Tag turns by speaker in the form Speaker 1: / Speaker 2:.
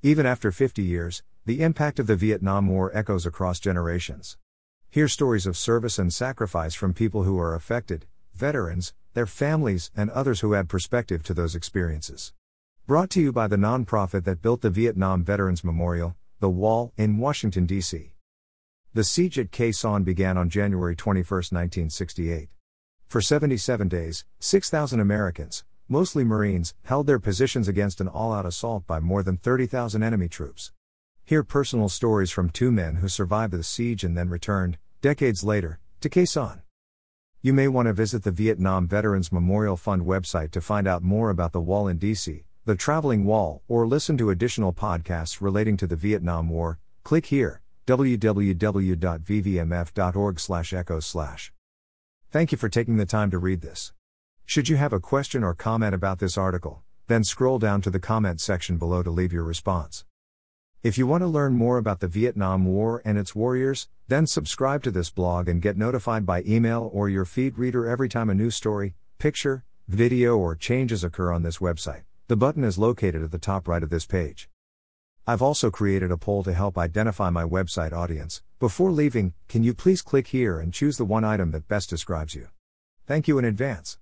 Speaker 1: Even after 50 years, the impact of the Vietnam War echoes across generations. Hear stories of service and sacrifice from people who are affected, veterans, their families, and others who add perspective to those experiences. Brought to you by the nonprofit that built the Vietnam Veterans Memorial, The Wall, in Washington, D.C. The siege at Khe Sanh began on January 21, 1968. For 77 days, 6,000 Americans, mostly Marines, held their positions against an all out assault by more than 30,000 enemy troops. Hear personal stories from two men who survived the siege and then returned, decades later, to Sanh. You may want to visit the Vietnam Veterans Memorial Fund website to find out more about the wall in DC, the traveling wall, or listen to additional podcasts relating to the Vietnam War. Click here www.vvmf.org/echoes. Thank you for taking the time to read this. Should you have a question or comment about this article, then scroll down to the comment section below to leave your response. If you want to learn more about the Vietnam War and its warriors, then subscribe to this blog and get notified by email or your feed reader every time a new story, picture, video, or changes occur on this website. The button is located at the top right of this page. I've also created a poll to help identify my website audience. Before leaving, can you please click here and choose the one item that best describes you? Thank you in advance.